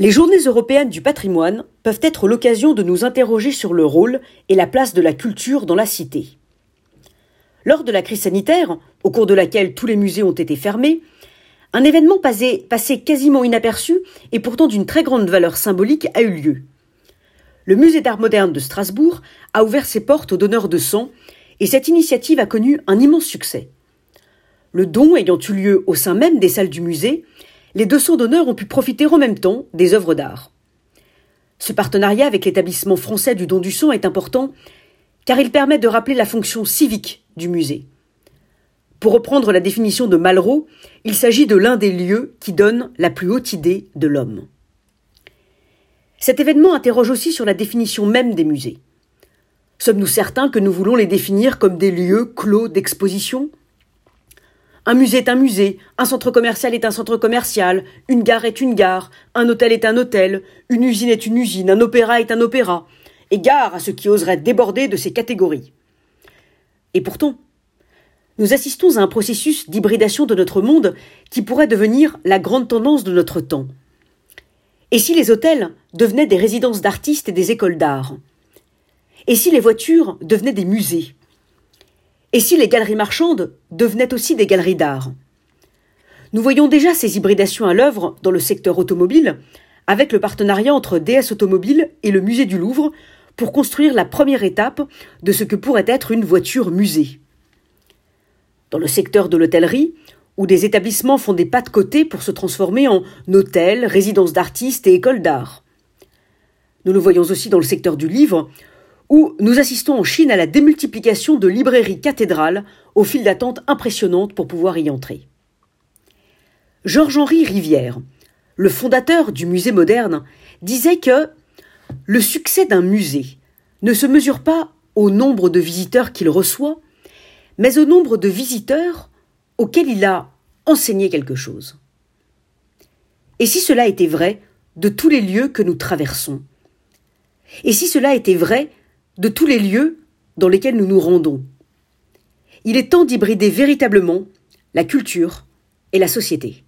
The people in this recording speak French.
Les journées européennes du patrimoine peuvent être l'occasion de nous interroger sur le rôle et la place de la culture dans la cité. Lors de la crise sanitaire, au cours de laquelle tous les musées ont été fermés, un événement passé, quasiment inaperçu et pourtant d'une très grande valeur symbolique a eu lieu. Le musée d'art moderne de Strasbourg a ouvert ses portes aux donneurs de sang et cette initiative a connu un immense succès. Le don ayant eu lieu au sein même des salles du musée, les deux sons d'honneur ont pu profiter en même temps des œuvres d'art. Ce partenariat avec l'établissement français du don du sang est important car il permet de rappeler la fonction civique du musée. Pour reprendre la définition de Malraux, il s'agit de l'un des lieux qui donne la plus haute idée de l'homme. Cet événement interroge aussi sur la définition même des musées. Sommes-nous certains que nous voulons les définir comme des lieux clos d'exposition? Un musée est un musée, un centre commercial est un centre commercial, une gare est une gare, un hôtel est un hôtel, une usine est une usine, un opéra est un opéra. Et gare à ceux qui oseraient déborder de ces catégories. Et pourtant, nous assistons à un processus d'hybridation de notre monde qui pourrait devenir la grande tendance de notre temps. Et si les hôtels devenaient des résidences d'artistes et des écoles d'art? Et si les voitures devenaient des musées? Et si les galeries marchandes devenaient aussi des galeries d'art? Nous voyons déjà ces hybridations à l'œuvre dans le secteur automobile, avec le partenariat entre DS Automobile et le musée du Louvre pour construire la première étape de ce que pourrait être une voiture musée. Dans le secteur de l'hôtellerie, où des établissements font des pas de côté pour se transformer en hôtels, résidences d'artistes et écoles d'art. Nous le voyons aussi dans le secteur du livre, où nous assistons en Chine à la démultiplication de librairies cathédrales aux files d'attente impressionnantes pour pouvoir y entrer. Georges-Henri Rivière, le fondateur du musée moderne, disait que le succès d'un musée ne se mesure pas au nombre de visiteurs qu'il reçoit, mais au nombre de visiteurs auxquels il a enseigné quelque chose. Et si cela était vrai de tous les lieux que nous traversons? Et si cela était vrai de tous les lieux dans lesquels nous nous rendons. Il est temps d'hybrider véritablement la culture et la société.